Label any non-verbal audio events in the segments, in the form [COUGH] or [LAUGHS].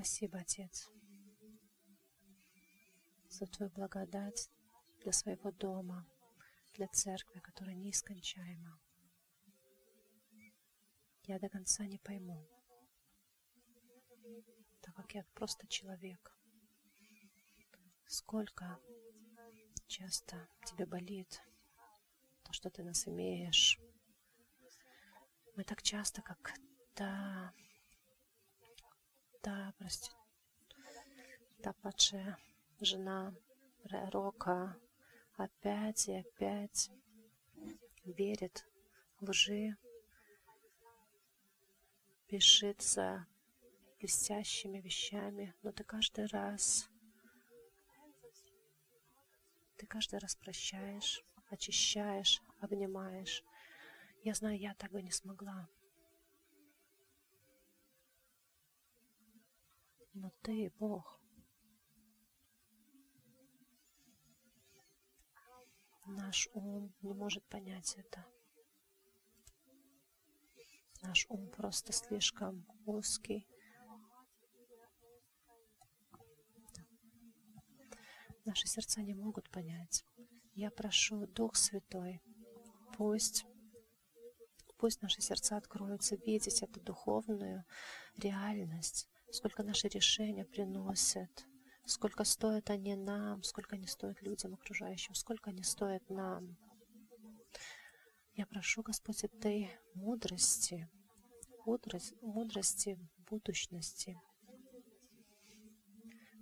Спасибо, Отец, за Твою благодать для своего дома, для церкви, которая неискончаема. Я до конца не пойму, так как я просто человек. Сколько часто тебе болит то, что ты нас имеешь. Мы так часто, как та, та, прости, та падшая жена пророка опять и опять верит лжи, за блестящими вещами, но ты каждый раз, ты каждый раз прощаешь, очищаешь, обнимаешь. Я знаю, я так бы не смогла. Но ты, Бог, наш ум не может понять это. Наш ум просто слишком узкий. Наши сердца не могут понять. Я прошу, Дух Святой, пусть, пусть наши сердца откроются видеть эту духовную реальность, сколько наши решения приносят, сколько стоят они нам, сколько они стоят людям окружающим, сколько они стоят нам. Я прошу, Господь, этой мудрости, мудрость, мудрости будущности.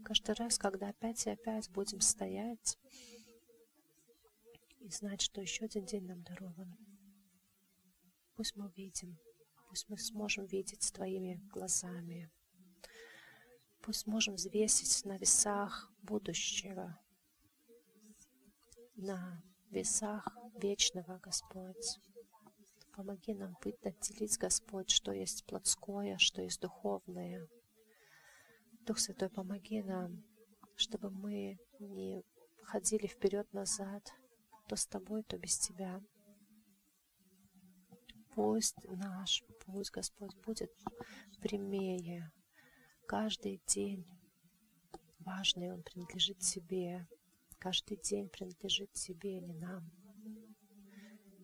Каждый раз, когда опять и опять будем стоять и знать, что еще один день нам дарован, пусть мы увидим, пусть мы сможем видеть Твоими глазами, пусть сможем взвесить на весах будущего, на весах вечного, Господь. Помоги нам быть, отделить, Господь, что есть плотское, что есть духовное. Дух Святой, помоги нам, чтобы мы не ходили вперед-назад, то с Тобой, то без Тебя. Пусть наш путь, Господь, будет прямее. Каждый день важный, он принадлежит Тебе. Каждый день принадлежит Тебе, не нам.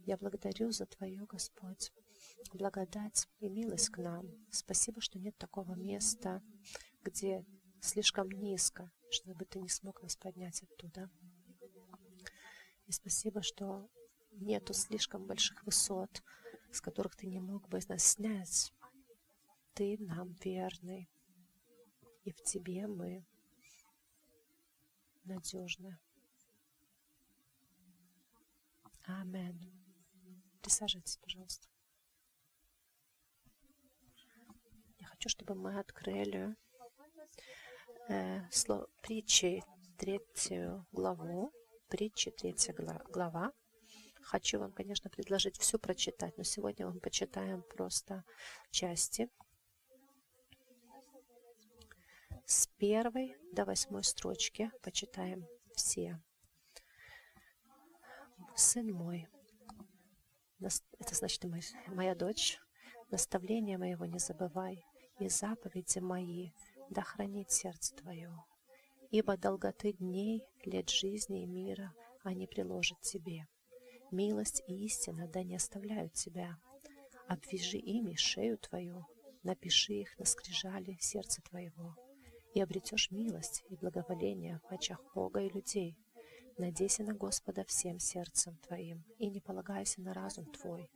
Я благодарю за Твою, Господь, благодать и милость к нам. Спасибо, что нет такого места, где слишком низко, чтобы Ты не смог нас поднять оттуда. И спасибо, что нету слишком больших высот, с которых Ты не мог бы нас снять. Ты нам верный, и в Тебе мы надежны. Амин. Присаживайтесь, пожалуйста. Я хочу, чтобы мы открыли э, слово, притчи третью главу. Притчи третья глава. Хочу вам, конечно, предложить все прочитать, но сегодня мы почитаем просто части. С первой до восьмой строчки почитаем все. Сын мой, это значит моя дочь, наставление моего не забывай, и заповеди мои да хранит сердце твое. Ибо долготы дней, лет жизни и мира они приложат тебе. Милость и истина да не оставляют тебя. Обвяжи ими шею твою, напиши их на скрижали сердца твоего, и обретешь милость и благоволение в очах Бога и людей. Надейся на Господа всем сердцем твоим, и не полагайся на разум твой.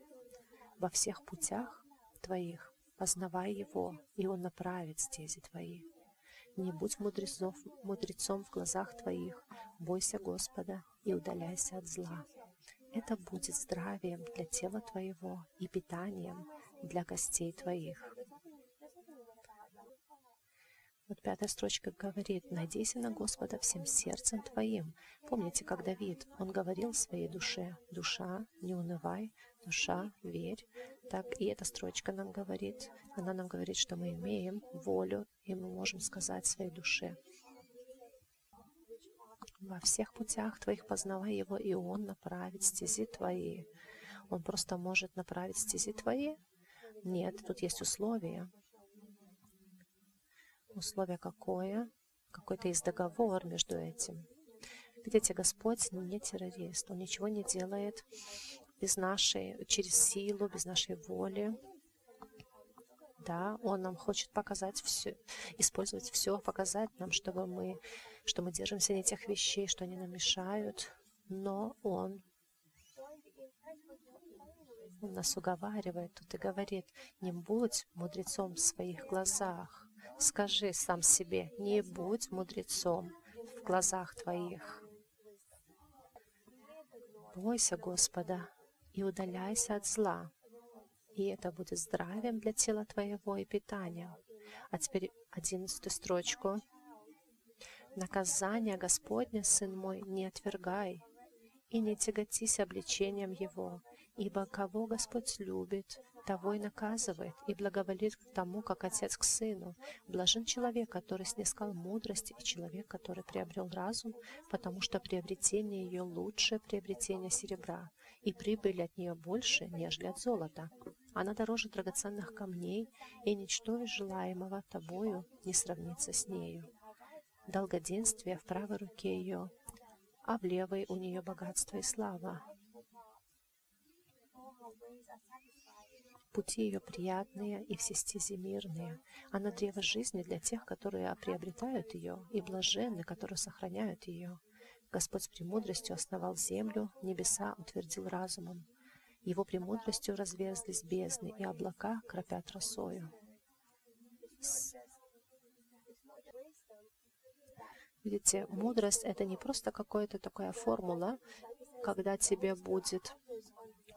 Во всех путях твоих познавай Его, и Он направит стези твои. Не будь мудрецов, мудрецом в глазах твоих, бойся Господа и удаляйся от зла. Это будет здравием для тела твоего и питанием для костей твоих. Вот пятая строчка говорит, «Надейся на Господа всем сердцем твоим». Помните, как Давид, он говорил своей душе, «Душа, не унывай, душа, верь». Так и эта строчка нам говорит, она нам говорит, что мы имеем волю, и мы можем сказать своей душе, во всех путях твоих познавай его, и он направит стези твои. Он просто может направить стези твои? Нет, тут есть условия. Условие какое? Какой-то есть договор между этим. Видите, Господь не террорист. Он ничего не делает без нашей, через силу, без нашей воли. Да, Он нам хочет показать все, использовать все, показать нам, чтобы мы, что мы держимся не тех вещей, что они нам мешают. Но Он он нас уговаривает тут и говорит, не будь мудрецом в своих глазах. Скажи сам себе, не будь мудрецом в глазах твоих. Бойся Господа и удаляйся от зла, и это будет здравием для тела твоего и питания. А теперь одиннадцатую строчку. Наказание Господне, сын мой, не отвергай, и не тяготись обличением его, ибо кого Господь любит, того и наказывает, и благоволит к тому, как отец к сыну. Блажен человек, который снискал мудрость, и человек, который приобрел разум, потому что приобретение ее лучше приобретения серебра, и прибыль от нее больше, нежели от золота. Она дороже драгоценных камней, и ничто из желаемого тобою не сравнится с нею. Долгоденствие в правой руке ее, а в левой у нее богатство и слава. Пути ее приятные и все стези мирные. Она древо жизни для тех, которые приобретают ее, и блаженны, которые сохраняют ее. Господь с премудростью основал землю, небеса утвердил разумом. Его премудростью разверзлись бездны, и облака кропят росою. Видите, мудрость — это не просто какая-то такая формула, когда тебе будет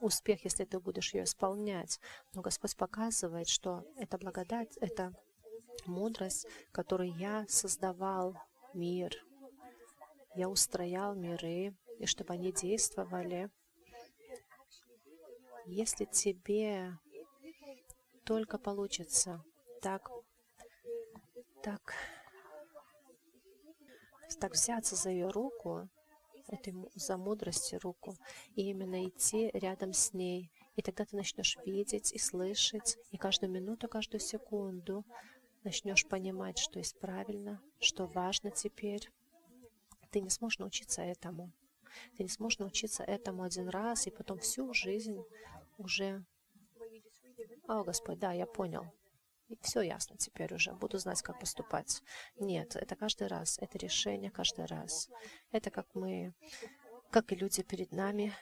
успех, если ты будешь ее исполнять. Но Господь показывает, что это благодать, это мудрость, которой я создавал мир. Я устроял миры, и чтобы они действовали. Если тебе только получится так, так так взяться за ее руку, этой, за мудрости руку, и именно идти рядом с ней. И тогда ты начнешь видеть и слышать, и каждую минуту, каждую секунду начнешь понимать, что есть правильно, что важно теперь. Ты не сможешь научиться этому. Ты не сможешь научиться этому один раз, и потом всю жизнь уже... О, Господь, да, я понял. Все ясно теперь уже, буду знать, как поступать. Нет, это каждый раз, это решение каждый раз. Это как мы, как и люди перед нами,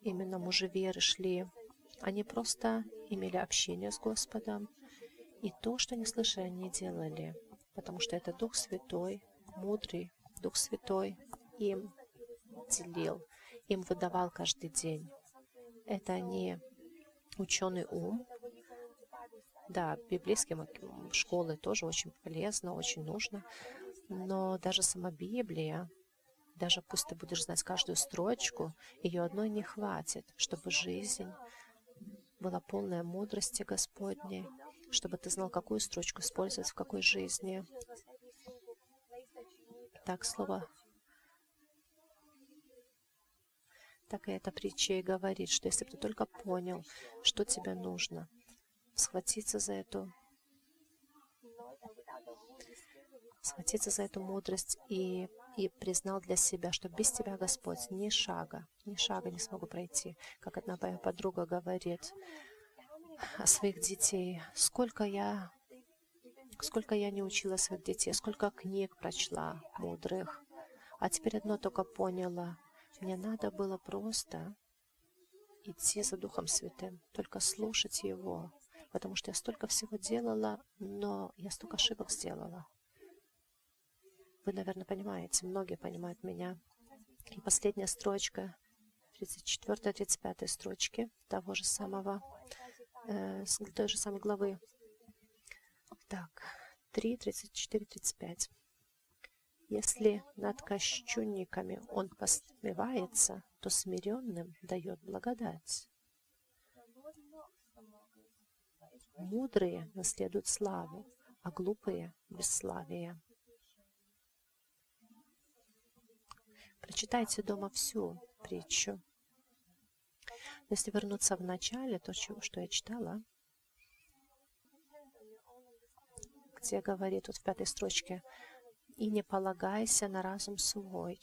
именно мужи веры шли. Они просто имели общение с Господом, и то, что не слышали, они делали, потому что это Дух Святой, мудрый Дух Святой им делил, им выдавал каждый день. Это не ученый ум, да, библейские школы тоже очень полезно, очень нужно. Но даже сама Библия, даже пусть ты будешь знать каждую строчку, ее одной не хватит, чтобы жизнь была полная мудрости Господней, чтобы ты знал, какую строчку использовать в какой жизни. Так слово так и эта притча и говорит, что если бы ты только понял, что тебе нужно, схватиться за эту схватиться за эту мудрость и, и признал для себя, что без Тебя, Господь, ни шага, ни шага не смогу пройти. Как одна моя подруга говорит о своих детей. Сколько я, сколько я не учила своих детей, сколько книг прочла мудрых. А теперь одно только поняла. Мне надо было просто идти за Духом Святым, только слушать Его, потому что я столько всего делала, но я столько ошибок сделала. Вы, наверное, понимаете, многие понимают меня. И последняя строчка, 34-35 строчки того же самого, э, той же самой главы. Так, 3, 34, 35. Если над кощунниками он посмевается, то смиренным дает благодать. Мудрые наследуют славу, а глупые — бесславие. Прочитайте дома всю притчу. Если вернуться в начале, то, что я читала, где говорит вот в пятой строчке, «И не полагайся на разум свой».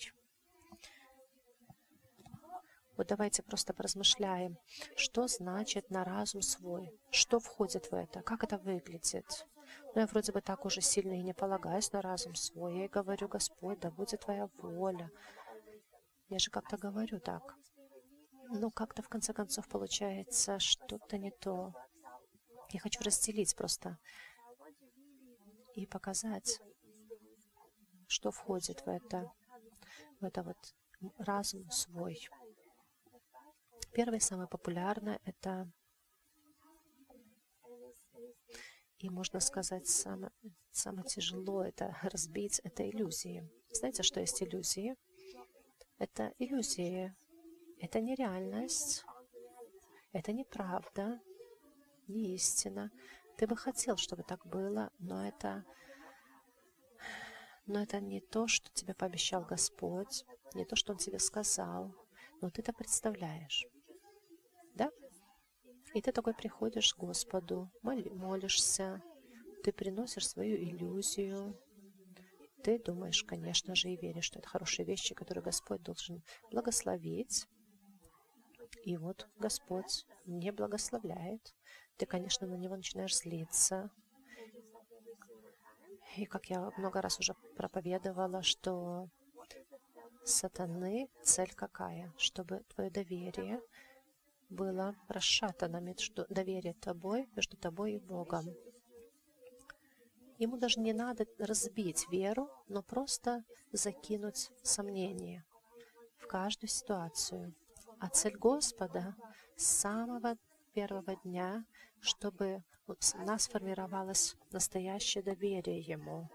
Вот давайте просто поразмышляем, что значит на разум свой, что входит в это, как это выглядит. Ну, я вроде бы так уже сильно и не полагаюсь на разум свой. Я и говорю, Господь, да будет Твоя воля. Я же как-то говорю так. Но как-то в конце концов получается что-то не то. Я хочу разделить просто и показать, что входит в это, в это вот разум свой. Первое, самое популярное, это и можно сказать, самое, самое тяжело это разбить, это иллюзии. Знаете, что есть иллюзии? Это иллюзии, это нереальность, это неправда, не истина. Ты бы хотел, чтобы так было, но это, но это не то, что тебе пообещал Господь, не то, что Он тебе сказал, но ты это представляешь. И ты такой приходишь к Господу, молишься, ты приносишь свою иллюзию, ты думаешь, конечно же, и веришь, что это хорошие вещи, которые Господь должен благословить. И вот Господь не благословляет. Ты, конечно, на Него начинаешь злиться. И как я много раз уже проповедовала, что сатаны цель какая? Чтобы твое доверие было расшатано между доверие тобой, между тобой и Богом. Ему даже не надо разбить веру, но просто закинуть сомнение в каждую ситуацию. А цель Господа с самого первого дня, чтобы у нас формировалось настоящее доверие Ему.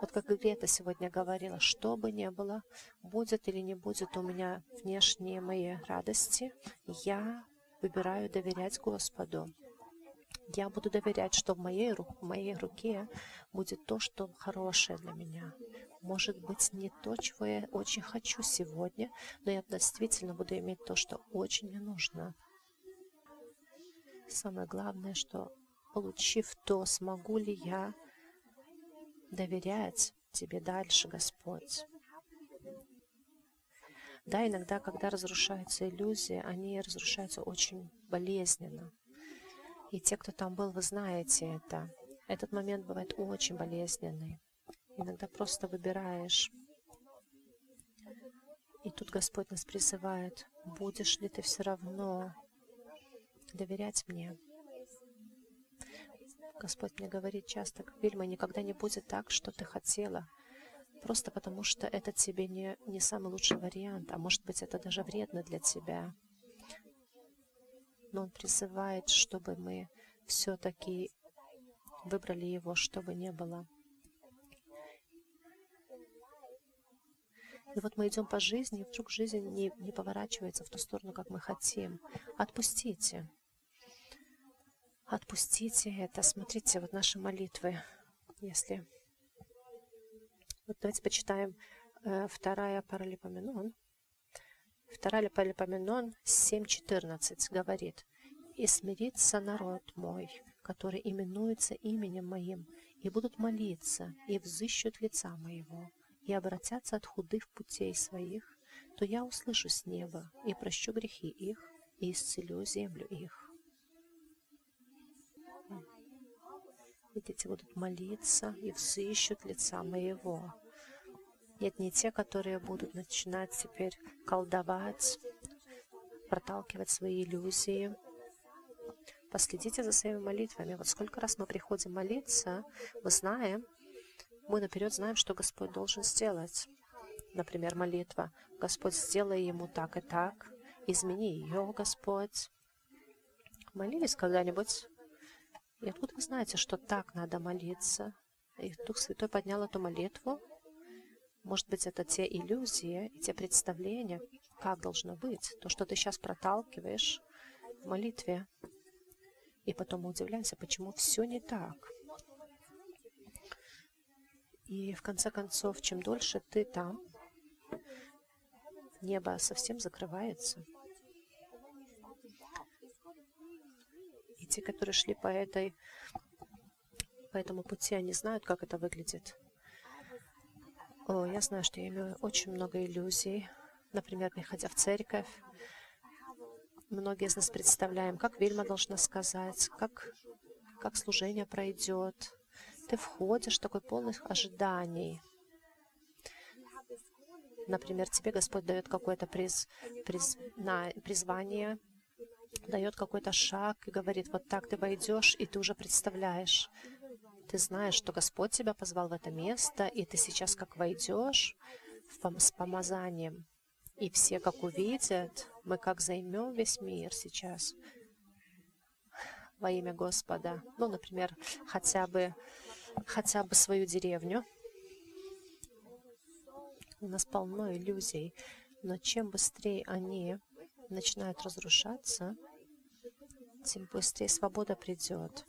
Вот как Грета сегодня говорила, что бы ни было, будет или не будет у меня внешние мои радости, я выбираю доверять Господу. Я буду доверять, что в моей, в моей руке будет то, что хорошее для меня. Может быть, не то, чего я очень хочу сегодня, но я действительно буду иметь то, что очень мне нужно. Самое главное, что получив то, смогу ли я доверять Тебе дальше, Господь. Да, иногда, когда разрушаются иллюзии, они разрушаются очень болезненно. И те, кто там был, вы знаете это. Этот момент бывает очень болезненный. Иногда просто выбираешь. И тут Господь нас призывает, будешь ли ты все равно доверять мне. Господь мне говорит часто, Вильма, никогда не будет так, что ты хотела, просто потому что это тебе не, не самый лучший вариант, а может быть, это даже вредно для тебя но Он призывает, чтобы мы все-таки выбрали Его, чтобы не было. И вот мы идем по жизни, и вдруг жизнь не, не поворачивается в ту сторону, как мы хотим. Отпустите. Отпустите это. Смотрите, вот наши молитвы, если... Вот давайте почитаем э, вторая Паралипоменон. Вторая Паралипоменон 7.14 говорит, «И смирится народ мой, который именуется именем моим, и будут молиться, и взыщут лица моего, и обратятся от худых путей своих, то я услышу с неба и прощу грехи их, и исцелю землю их». Видите, будут молиться и взыщут лица моего. Нет, не те, которые будут начинать теперь колдовать, проталкивать свои иллюзии. Последите за своими молитвами. Вот сколько раз мы приходим молиться, мы знаем, мы наперед знаем, что Господь должен сделать. Например, молитва. Господь, сделай ему так и так. Измени ее, Господь. Молились когда-нибудь? И откуда вы знаете, что так надо молиться? И Дух Святой поднял эту молитву, может быть, это те иллюзии и те представления, как должно быть, то, что ты сейчас проталкиваешь в молитве. И потом мы удивляемся, почему все не так. И в конце концов, чем дольше ты там, небо совсем закрывается. Те, которые шли по этой по этому пути, они знают, как это выглядит. О, я знаю, что я имею очень много иллюзий. Например, приходя в церковь, многие из нас представляем, как Вильма должна сказать, как, как служение пройдет. Ты входишь в такой полный ожиданий. Например, тебе Господь дает какое-то приз, приз, на, призвание, дает какой-то шаг и говорит, вот так ты войдешь, и ты уже представляешь. Ты знаешь, что Господь тебя позвал в это место, и ты сейчас как войдешь с помазанием, и все как увидят, мы как займем весь мир сейчас во имя Господа. Ну, например, хотя бы, хотя бы свою деревню. У нас полно иллюзий, но чем быстрее они начинают разрушаться, тем быстрее свобода придет.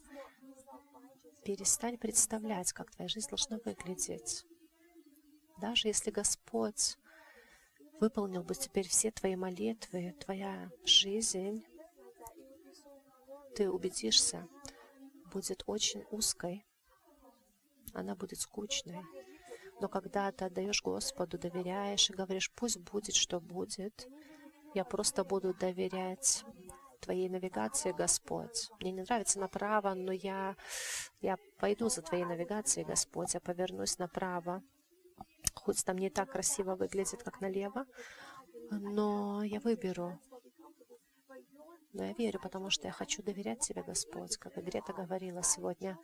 Перестань представлять, как твоя жизнь должна выглядеть. Даже если Господь выполнил бы теперь все твои молитвы, твоя жизнь, ты убедишься, будет очень узкой, она будет скучной. Но когда ты отдаешь Господу, доверяешь и говоришь, пусть будет, что будет, я просто буду доверять Твоей навигации, Господь. Мне не нравится направо, но я, я пойду за Твоей навигацией, Господь. Я повернусь направо. Хоть там не так красиво выглядит, как налево, но я выберу. Но я верю, потому что я хочу доверять Тебе, Господь, как и Грета говорила сегодня.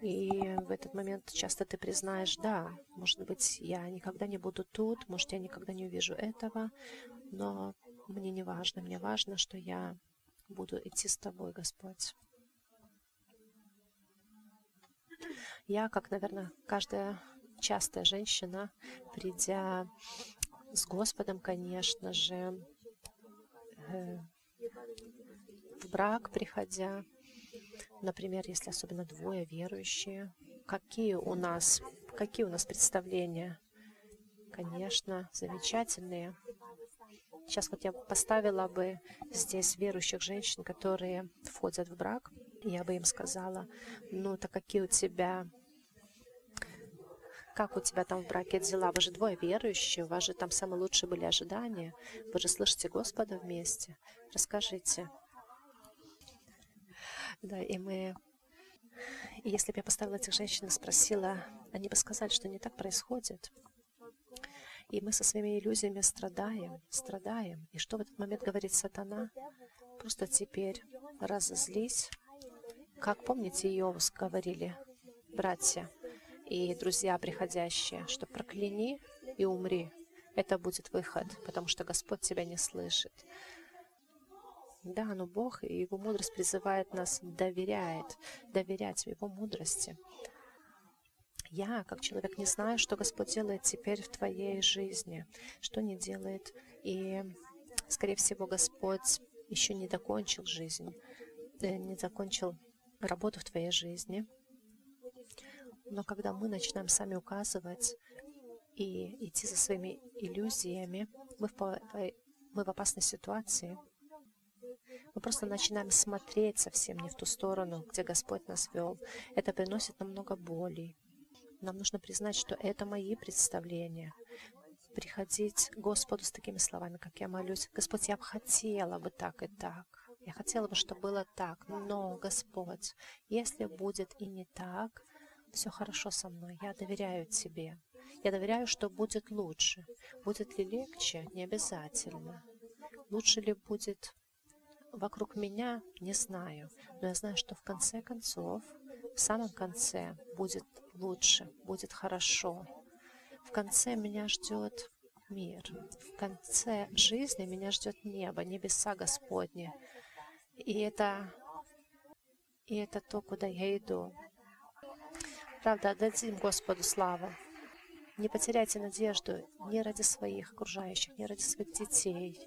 И в этот момент часто ты признаешь, да, может быть, я никогда не буду тут, может, я никогда не увижу этого, но мне не важно, мне важно, что я буду идти с тобой, Господь. Я, как, наверное, каждая частая женщина, придя с Господом, конечно же, э, в брак приходя, Например, если особенно двое верующие, какие у нас, какие у нас представления? Конечно, замечательные. Сейчас вот я поставила бы здесь верующих женщин, которые входят в брак, я бы им сказала, ну, так какие у тебя как у тебя там в браке дела? Вы же двое верующие, у вас же там самые лучшие были ожидания. Вы же слышите Господа вместе. Расскажите, да, и мы... И если бы я поставила этих женщин и спросила, они бы сказали, что не так происходит. И мы со своими иллюзиями страдаем, страдаем. И что в этот момент говорит сатана? Просто теперь разозлись. Как помните, Иовс говорили, братья и друзья приходящие, что прокляни и умри. Это будет выход, потому что Господь тебя не слышит. Да, но Бог и Его мудрость призывает нас, доверяет, доверять Его мудрости. Я, как человек, не знаю, что Господь делает теперь в твоей жизни, что не делает. И, скорее всего, Господь еще не закончил жизнь, э, не закончил работу в твоей жизни. Но когда мы начинаем сами указывать и идти за своими иллюзиями, мы в, мы в опасной ситуации – мы просто начинаем смотреть совсем не в ту сторону, где Господь нас вел. Это приносит нам много боли. Нам нужно признать, что это мои представления. Приходить к Господу с такими словами, как я молюсь. Господь, я бы хотела бы так и так. Я хотела бы, чтобы было так. Но, Господь, если будет и не так, все хорошо со мной. Я доверяю Тебе. Я доверяю, что будет лучше. Будет ли легче? Не обязательно. Лучше ли будет вокруг меня, не знаю. Но я знаю, что в конце концов, в самом конце будет лучше, будет хорошо. В конце меня ждет мир. В конце жизни меня ждет небо, небеса Господни. И это, и это то, куда я иду. Правда, отдадим Господу славу. Не потеряйте надежду ни ради своих окружающих, ни ради своих детей.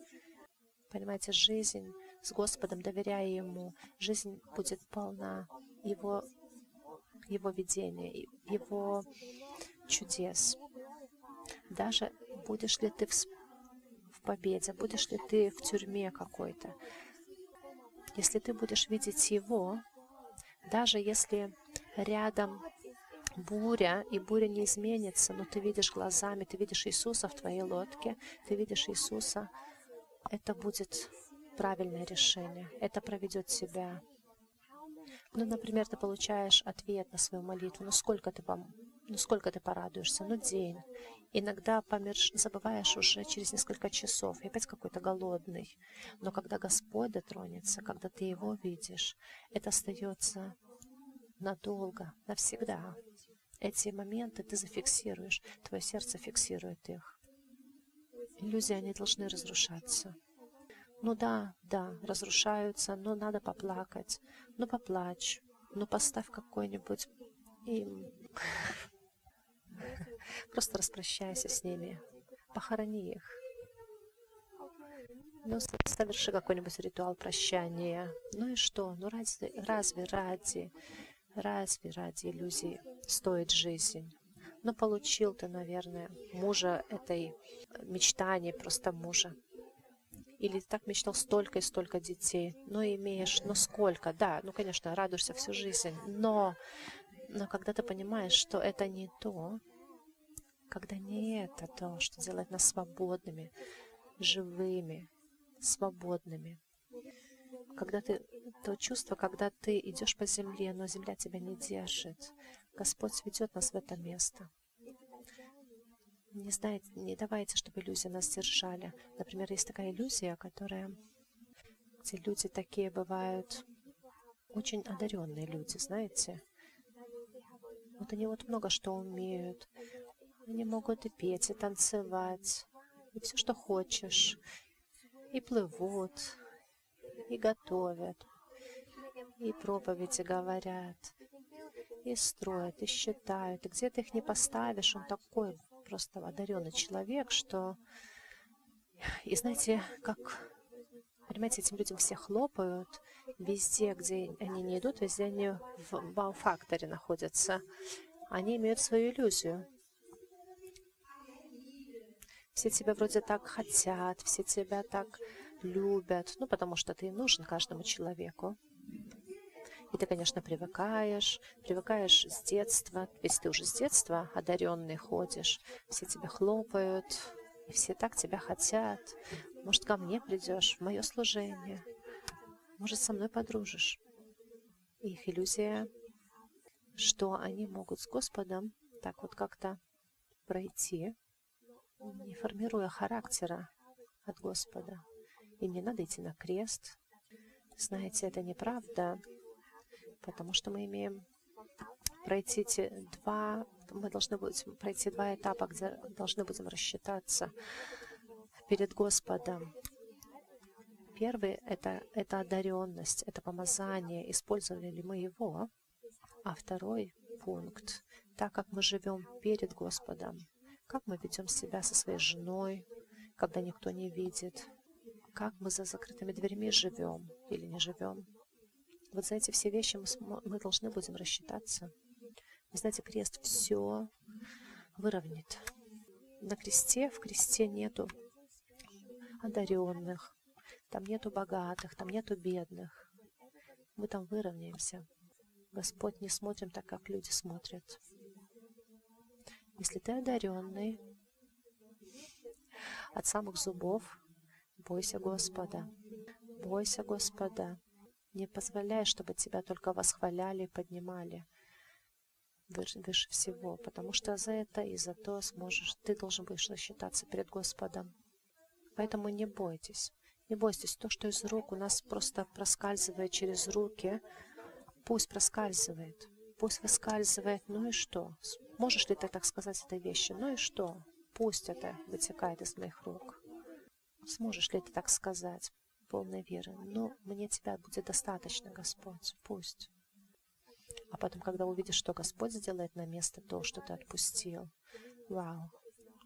Понимаете, жизнь с Господом, доверяя Ему, жизнь будет полна Его, Его видения, Его чудес. Даже будешь ли ты в, в победе, будешь ли ты в тюрьме какой-то, Если ты будешь видеть Его, даже если рядом буря, и буря не изменится, но ты видишь глазами, ты видишь Иисуса в твоей лодке, ты видишь Иисуса, это будет правильное решение. Это проведет тебя. Ну, например, ты получаешь ответ на свою молитву. Ну, сколько ты, пом... ну, сколько ты порадуешься? Ну, день. Иногда померш... забываешь уже через несколько часов, и опять какой-то голодный. Но когда Господь дотронется, когда ты Его видишь, это остается надолго, навсегда. Эти моменты ты зафиксируешь, твое сердце фиксирует их. Иллюзии, они должны разрушаться. Ну да, да, разрушаются, но надо поплакать. Ну поплачь, ну поставь какой-нибудь и [LAUGHS] просто распрощайся с ними, похорони их. Ну, соверши какой-нибудь ритуал прощания. Ну и что? Ну разве, разве ради Разве ради иллюзий стоит жизнь? Ну, получил ты, наверное, мужа этой мечтаний, просто мужа. Или так мечтал столько и столько детей. Ну, имеешь, ну сколько, да, ну, конечно, радуешься всю жизнь. Но, но когда ты понимаешь, что это не то, когда не это то, что делает нас свободными, живыми, свободными, когда ты, то чувство, когда ты идешь по земле, но земля тебя не держит. Господь ведет нас в это место. Не, знаете, не давайте, чтобы иллюзии нас держали. Например, есть такая иллюзия, которая, где люди такие бывают, очень одаренные люди, знаете. Вот они вот много что умеют. Они могут и петь, и танцевать, и все, что хочешь. И плывут, и готовят, и проповеди говорят, и строят, и считают. И где ты их не поставишь, он такой просто одаренный человек, что... И знаете, как... Понимаете, этим людям все хлопают. Везде, где они не идут, везде они в вау-факторе находятся. Они имеют свою иллюзию. Все тебя вроде так хотят, все тебя так любят, ну, потому что ты нужен каждому человеку. И ты, конечно, привыкаешь, привыкаешь с детства. Если ты уже с детства одаренный ходишь, все тебя хлопают, и все так тебя хотят. Может, ко мне придешь, в мое служение. Может, со мной подружишь. их иллюзия, что они могут с Господом так вот как-то пройти, не формируя характера от Господа. Им не надо идти на крест. Знаете, это неправда, потому что мы имеем пройти два, мы должны будем пройти два этапа, где должны будем рассчитаться перед Господом. Первый это, — это одаренность, это помазание, использовали ли мы его. А второй пункт — так как мы живем перед Господом, как мы ведем себя со своей женой, когда никто не видит, как мы за закрытыми дверьми живем или не живем. Вот за эти все вещи мы, мы должны будем рассчитаться. Вы знаете, крест все выровняет. На кресте, в кресте нету одаренных, там нету богатых, там нету бедных. Мы там выровняемся. Господь не смотрим так, как люди смотрят. Если ты одаренный от самых зубов, Бойся Господа. Бойся Господа. Не позволяй, чтобы тебя только восхваляли и поднимали выше, всего, потому что за это и за то сможешь, ты должен будешь рассчитаться перед Господом. Поэтому не бойтесь. Не бойтесь, то, что из рук у нас просто проскальзывает через руки, пусть проскальзывает, пусть выскальзывает, ну и что? Можешь ли ты так сказать этой вещи? Ну и что? Пусть это вытекает из моих рук. Сможешь ли ты так сказать, полной веры? Ну, мне тебя будет достаточно, Господь, пусть. А потом, когда увидишь, что Господь сделает на место то, что ты отпустил, вау,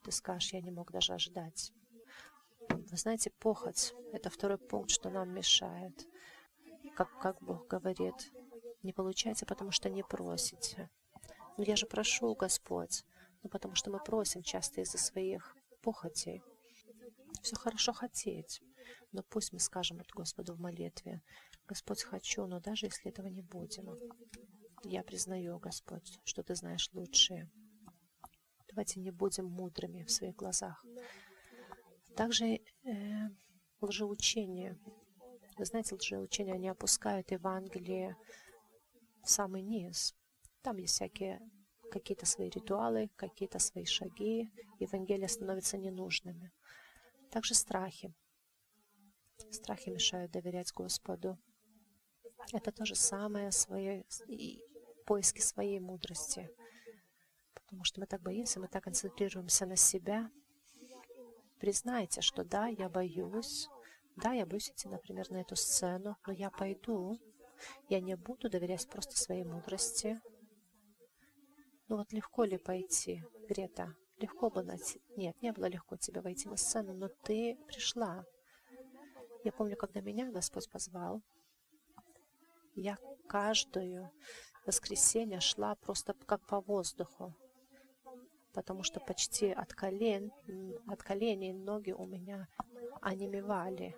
ты скажешь, я не мог даже ожидать. Вы знаете, похоть — это второй пункт, что нам мешает. Как, как Бог говорит, не получается, потому что не просите. Но я же прошу, Господь, ну потому что мы просим часто из-за своих похотей все хорошо хотеть, но пусть мы скажем от Господу в молитве, Господь, хочу, но даже если этого не будем, я признаю, Господь, что Ты знаешь лучшее. Давайте не будем мудрыми в своих глазах. Также э, лжеучение. Вы знаете, лжеучения, они опускают Евангелие в самый низ. Там есть всякие какие-то свои ритуалы, какие-то свои шаги. Евангелие становится ненужными. Также страхи. Страхи мешают доверять Господу. Это то же самое, свои, поиски своей мудрости. Потому что мы так боимся, мы так концентрируемся на себя. Признайте, что да, я боюсь. Да, я боюсь идти, например, на эту сцену, но я пойду. Я не буду доверять просто своей мудрости. Ну вот легко ли пойти, Грета? Легко было найти? Нет, не было легко тебе войти на сцену, но ты пришла. Я помню, когда меня Господь позвал, я каждую воскресенье шла просто как по воздуху, потому что почти от колен, от коленей ноги у меня онемевали.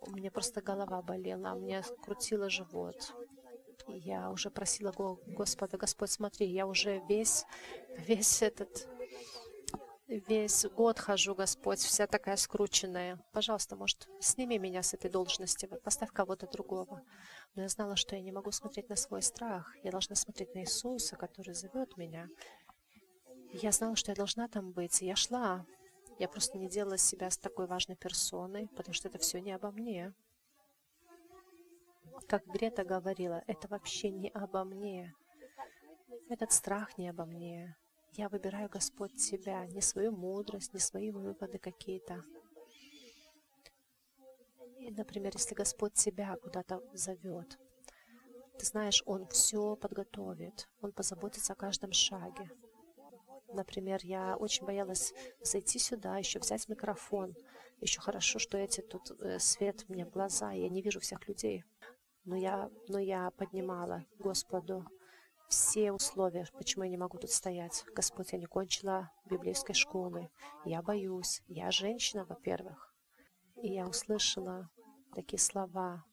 У меня просто голова болела, у меня крутило живот. Я уже просила Господа, Господь, смотри, я уже весь, весь этот Весь год хожу, Господь, вся такая скрученная. Пожалуйста, может, сними меня с этой должности, поставь кого-то другого. Но я знала, что я не могу смотреть на свой страх. Я должна смотреть на Иисуса, который зовет меня. Я знала, что я должна там быть. И я шла. Я просто не делала себя с такой важной персоной, потому что это все не обо мне. Как Грета говорила, это вообще не обо мне. Этот страх не обо мне. Я выбираю, Господь, Тебя, не свою мудрость, не свои выводы какие-то. И, например, если Господь тебя куда-то зовет, ты знаешь, Он все подготовит, Он позаботится о каждом шаге. Например, я очень боялась зайти сюда, еще взять микрофон. Еще хорошо, что эти тут э, свет мне в глаза, я не вижу всех людей. Но я, но я поднимала Господу все условия, почему я не могу тут стоять. Господь, я не кончила библейской школы. Я боюсь. Я женщина, во-первых. И я услышала такие слова.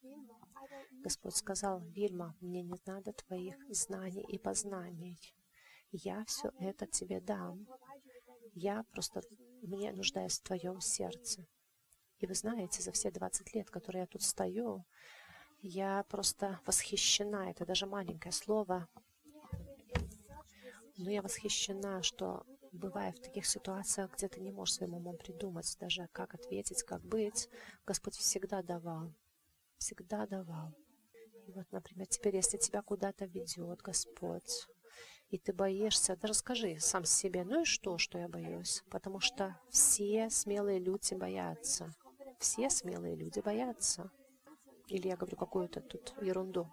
Господь сказал, Вильма, мне не надо твоих знаний и познаний. Я все это тебе дам. Я просто, мне нуждаюсь в твоем сердце. И вы знаете, за все 20 лет, которые я тут стою, я просто восхищена. Это даже маленькое слово. Но я восхищена, что бывая в таких ситуациях, где ты не можешь своим умом придумать даже, как ответить, как быть, Господь всегда давал, всегда давал. И вот, например, теперь, если тебя куда-то ведет Господь, и ты боишься, да расскажи сам себе, ну и что, что я боюсь? Потому что все смелые люди боятся. Все смелые люди боятся. Или я говорю какую-то тут ерунду.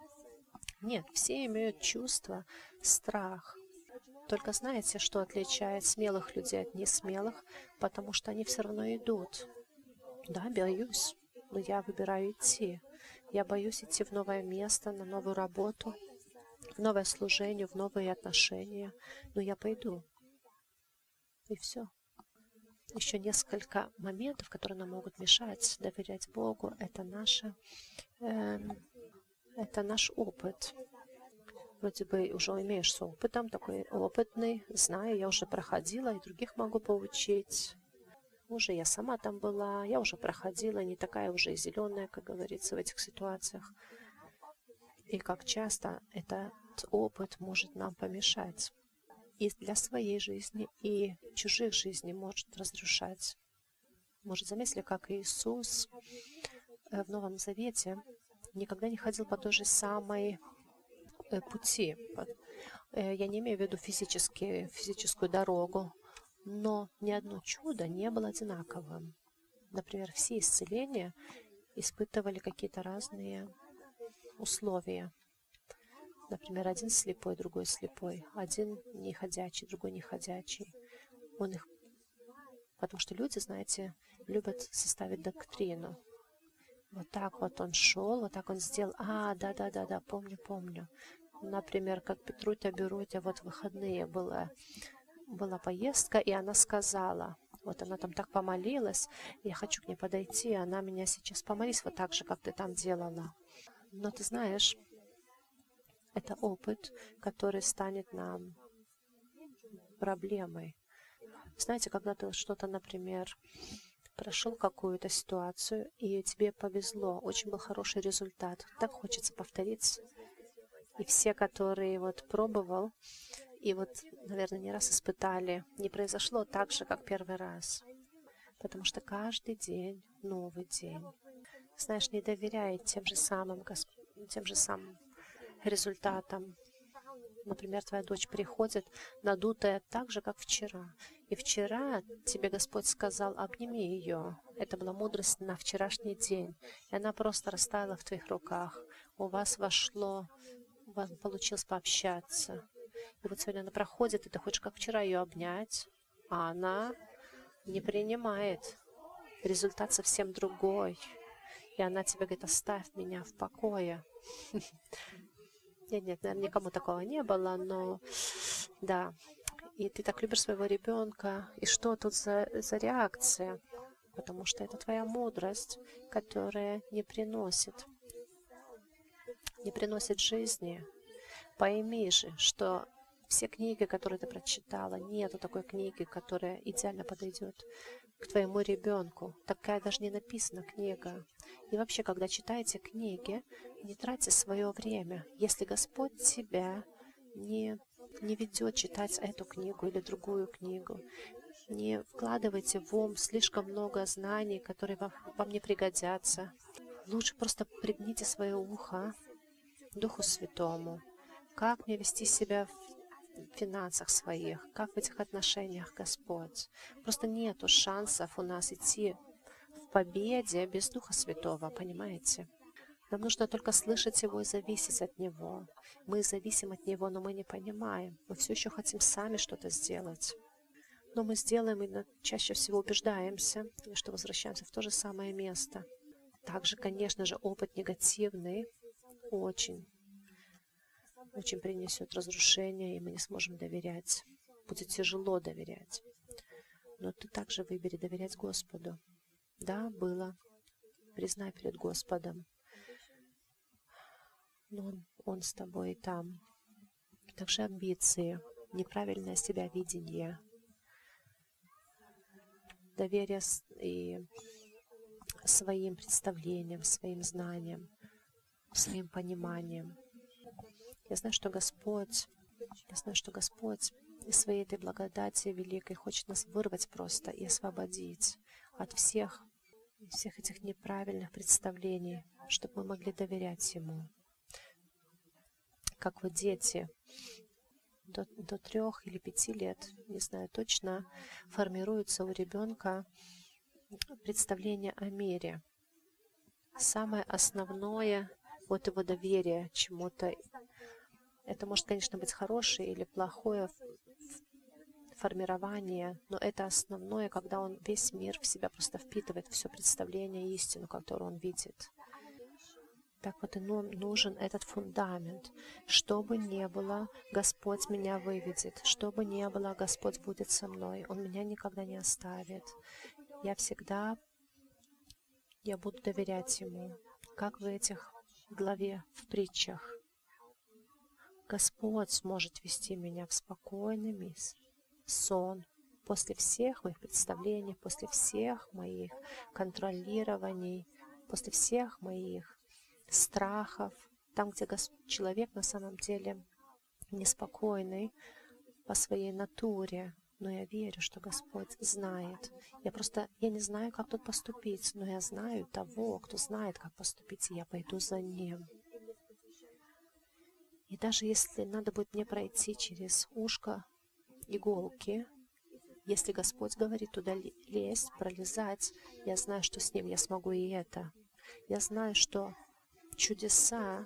Нет, все имеют чувство, страх, только знаете, что отличает смелых людей от несмелых? Потому что они все равно идут. Да, боюсь, но я выбираю идти. Я боюсь идти в новое место, на новую работу, в новое служение, в новые отношения. Но я пойду. И все. Еще несколько моментов, которые нам могут мешать доверять Богу, это, наше, э, это наш опыт вроде бы уже имеешь с опытом, такой опытный, знаю, я уже проходила, и других могу поучить. Уже я сама там была, я уже проходила, не такая уже зеленая, как говорится, в этих ситуациях. И как часто этот опыт может нам помешать и для своей жизни, и чужих жизней может разрушать. Может, заметили, как Иисус э, в Новом Завете никогда не ходил по той же самой пути. Э, я не имею в виду физически, физическую дорогу, но ни одно чудо не было одинаковым. Например, все исцеления испытывали какие-то разные условия. Например, один слепой, другой слепой, один неходячий, другой неходячий. Он их... Потому что люди, знаете, любят составить доктрину. Вот так вот он шел, вот так он сделал. А, да-да-да-да, помню, помню. Например, как Петрутя Берутя, вот выходные была, была поездка, и она сказала, Вот она там так помолилась, я хочу к ней подойти, она меня сейчас помолись вот так же, как ты там делала. Но ты знаешь, это опыт, который станет нам проблемой. Знаете, когда ты что-то, например, прошел какую-то ситуацию, и тебе повезло, очень был хороший результат, так хочется повторить. И все, которые вот пробовал, и вот, наверное, не раз испытали, не произошло так же, как первый раз. Потому что каждый день новый день. Знаешь, не доверяй тем же самым, тем же самым результатам. Например, твоя дочь приходит надутая так же, как вчера. И вчера тебе Господь сказал, обними ее. Это была мудрость на вчерашний день. И она просто растаяла в твоих руках. У вас вошло, получилось пообщаться. И вот сегодня она проходит, и ты хочешь, как вчера, ее обнять, а она не принимает. Результат совсем другой. И она тебе говорит, оставь меня в покое. [LAUGHS] Нет, нет, наверное, никому такого не было, но да. И ты так любишь своего ребенка. И что тут за, за реакция? Потому что это твоя мудрость, которая не приносит, не приносит жизни. Пойми же, что все книги, которые ты прочитала, нету такой книги, которая идеально подойдет к твоему ребенку. Такая даже не написана книга. И вообще, когда читаете книги, не тратьте свое время. Если Господь тебя не, не ведет читать эту книгу или другую книгу, не вкладывайте в ум слишком много знаний, которые вам, вам не пригодятся. Лучше просто пригните свое ухо Духу Святому. Как мне вести себя в финансах своих, как в этих отношениях, Господь. Просто нету шансов у нас идти в победе без Духа Святого, понимаете? Нам нужно только слышать Его и зависеть от Него. Мы зависим от Него, но мы не понимаем. Мы все еще хотим сами что-то сделать. Но мы сделаем и чаще всего убеждаемся, что возвращаемся в то же самое место. Также, конечно же, опыт негативный очень очень принесет разрушение, и мы не сможем доверять. Будет тяжело доверять. Но ты также выбери доверять Господу. Да, было. Признай перед Господом. Но Он, он с тобой там. Также амбиции, неправильное себя видение, доверие и своим представлениям, своим знаниям, своим пониманием. Я знаю, что Господь, я знаю, что Господь из своей этой благодати великой хочет нас вырвать просто и освободить от всех, всех этих неправильных представлений, чтобы мы могли доверять Ему. Как вот дети до, до трех или пяти лет, не знаю точно, формируется у ребенка представление о мире. Самое основное вот его доверие чему-то это может, конечно, быть хорошее или плохое формирование, но это основное, когда он весь мир в себя просто впитывает, все представление, истину, которую он видит. Так вот и нужен этот фундамент. Что бы ни было, Господь меня выведет. Что бы ни было, Господь будет со мной. Он меня никогда не оставит. Я всегда, я буду доверять Ему. Как в этих главе, в притчах. Господь сможет вести меня в спокойный сон после всех моих представлений, после всех моих контролирований, после всех моих страхов, там, где человек на самом деле неспокойный по своей натуре, но я верю, что Господь знает. Я просто, я не знаю, как тут поступить, но я знаю того, кто знает, как поступить, и я пойду за Ним. И даже если надо будет мне пройти через ушко иголки, если Господь говорит туда лезть, пролезать, я знаю, что с Ним я смогу и это. Я знаю, что чудеса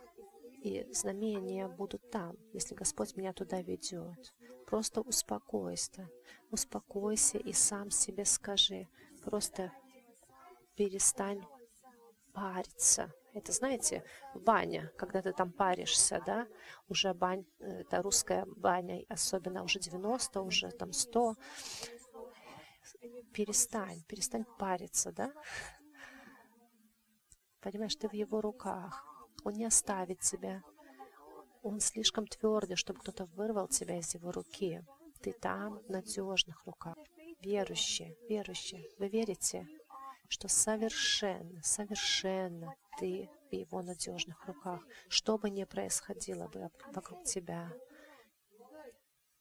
и знамения будут там, если Господь меня туда ведет. Просто успокойся, успокойся и сам себе скажи, просто перестань париться, это, знаете, баня, когда ты там паришься, да, уже бань, это русская баня, особенно уже 90, уже там 100. перестань, перестань париться, да? Понимаешь, ты в его руках. Он не оставит тебя. Он слишком твердый, чтобы кто-то вырвал тебя из его руки. Ты там, в надежных руках. Верующие, верующие, вы верите, что совершенно, совершенно ты в его надежных руках. Что бы ни происходило бы вокруг тебя,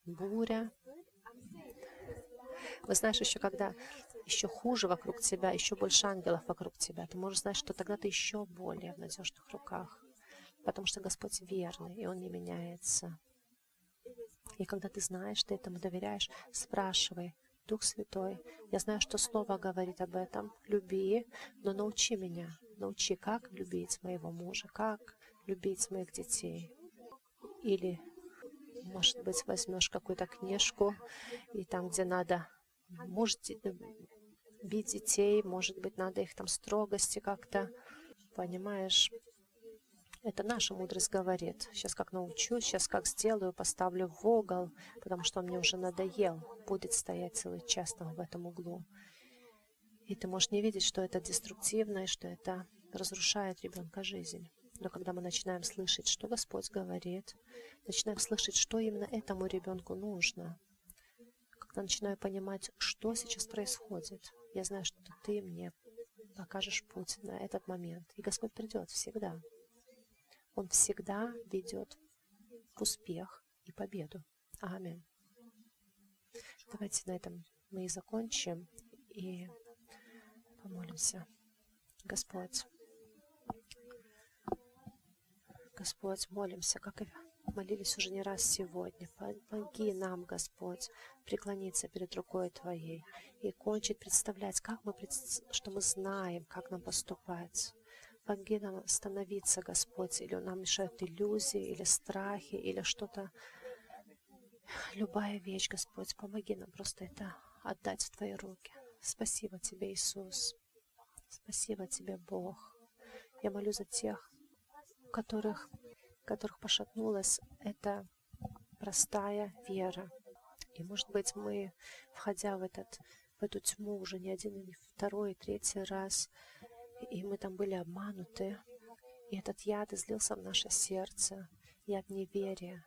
буря. Вы знаешь, еще когда еще хуже вокруг тебя, еще больше ангелов вокруг тебя, ты можешь знать, что тогда ты еще более в надежных руках, потому что Господь верный, и Он не меняется. И когда ты знаешь, ты этому доверяешь, спрашивай, Дух Святой, я знаю, что Слово говорит об этом, люби, но научи меня, научи, как любить моего мужа, как любить моих детей. Или, может быть, возьмешь какую-то книжку, и там, где надо можете бить детей, может быть, надо их там строгости как-то, понимаешь? Это наша мудрость говорит. Сейчас как научусь, сейчас как сделаю, поставлю в угол, потому что он мне уже надоел. Будет стоять целый час там в этом углу. И ты можешь не видеть, что это деструктивно, и что это разрушает ребенка жизнь. Но когда мы начинаем слышать, что Господь говорит, начинаем слышать, что именно этому ребенку нужно, когда начинаю понимать, что сейчас происходит, я знаю, что ты мне покажешь путь на этот момент. И Господь придет всегда. Он всегда ведет в успех и победу. Аминь. Давайте на этом мы и закончим и помолимся. Господь, Господь, молимся, как и молились уже не раз сегодня. Помоги нам, Господь, преклониться перед рукой Твоей и кончить представлять, как мы, что мы знаем, как нам поступать. Помоги нам становиться, Господь, или нам мешают иллюзии, или страхи, или что-то. Любая вещь, Господь, помоги нам просто это отдать в Твои руки. Спасибо Тебе, Иисус. Спасибо Тебе, Бог. Я молю за тех, у которых, которых пошатнулась эта простая вера. И, может быть, мы, входя в, этот, в эту тьму уже не один, не второй, третий раз, и мы там были обмануты. И этот яд излился в наше сердце, яд неверия.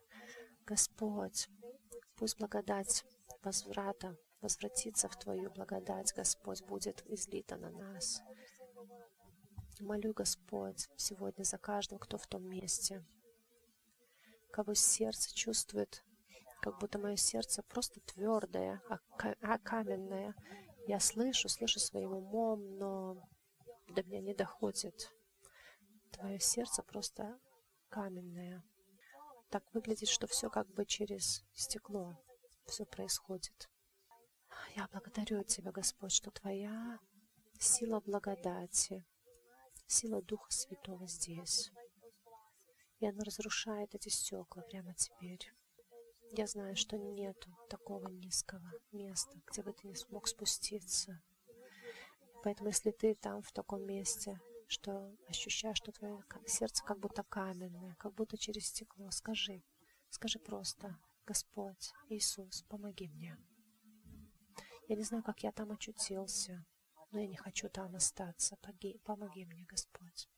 Господь, пусть благодать возврата возвратиться в Твою благодать, Господь, будет излита на нас. Молю, Господь, сегодня за каждого, кто в том месте, кого сердце чувствует, как будто мое сердце просто твердое, а, а каменное. Я слышу, слышу своим умом, но до меня не доходит. Твое сердце просто каменное. Так выглядит, что все как бы через стекло все происходит. Я благодарю Тебя, Господь, что Твоя сила благодати, сила Духа Святого здесь. И она разрушает эти стекла прямо теперь. Я знаю, что нету такого низкого места, где бы ты не смог спуститься. Поэтому, если ты там, в таком месте, что ощущаешь, что твое сердце как будто каменное, как будто через стекло, скажи, скажи просто, Господь, Иисус, помоги мне. Я не знаю, как я там очутился, но я не хочу там остаться. Помоги, помоги мне, Господь.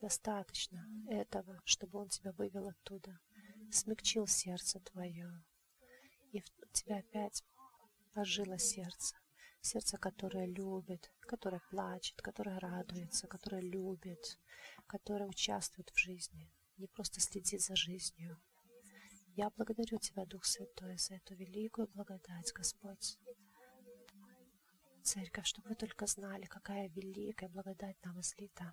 Достаточно этого, чтобы Он тебя вывел оттуда, смягчил сердце твое, и в тебя опять ожило сердце сердце, которое любит, которое плачет, которое радуется, которое любит, которое участвует в жизни, не просто следит за жизнью. Я благодарю Тебя, Дух Святой, за эту великую благодать, Господь. Церковь, чтобы вы только знали, какая великая благодать нам излита.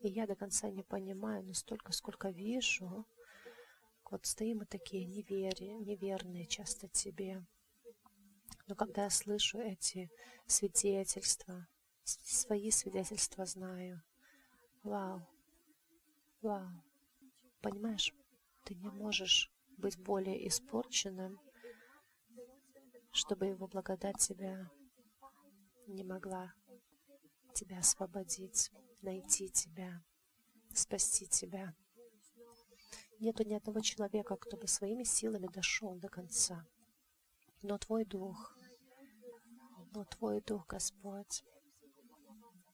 И я до конца не понимаю, но столько, сколько вижу, вот стоим мы такие неверие, неверные часто Тебе, но когда я слышу эти свидетельства, свои свидетельства знаю, вау, вау, понимаешь, ты не можешь быть более испорченным, чтобы его благодать тебя не могла тебя освободить, найти тебя, спасти тебя. Нету ни одного человека, кто бы своими силами дошел до конца. Но Твой Дух, Но Твой Дух, Господь,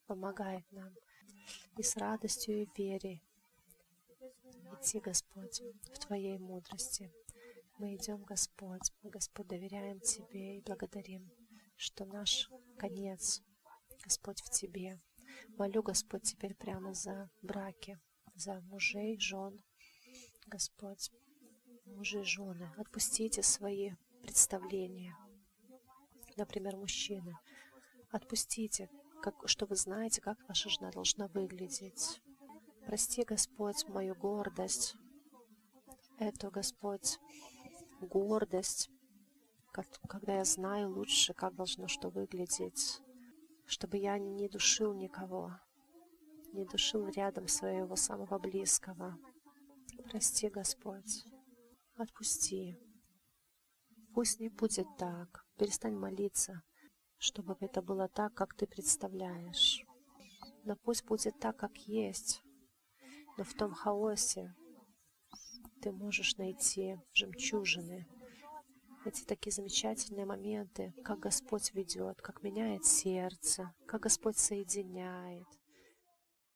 помогает нам и с радостью и верой идти, Господь, в Твоей мудрости. Мы идем, Господь, мы, Господь, доверяем Тебе и благодарим, что наш конец, Господь, в Тебе. Молю, Господь, теперь прямо за браки, за мужей, жен, Господь, мужи, жены, отпустите свои представления. Например, мужчины, отпустите, как, что вы знаете, как ваша жена должна выглядеть. Прости, Господь, мою гордость, эту, Господь, гордость, когда я знаю лучше, как должно что выглядеть, чтобы я не душил никого, не душил рядом своего самого близкого. Прости, Господь, отпусти. Пусть не будет так. Перестань молиться, чтобы это было так, как ты представляешь. Но пусть будет так, как есть. Но в том хаосе ты можешь найти жемчужины, эти такие замечательные моменты, как Господь ведет, как меняет сердце, как Господь соединяет –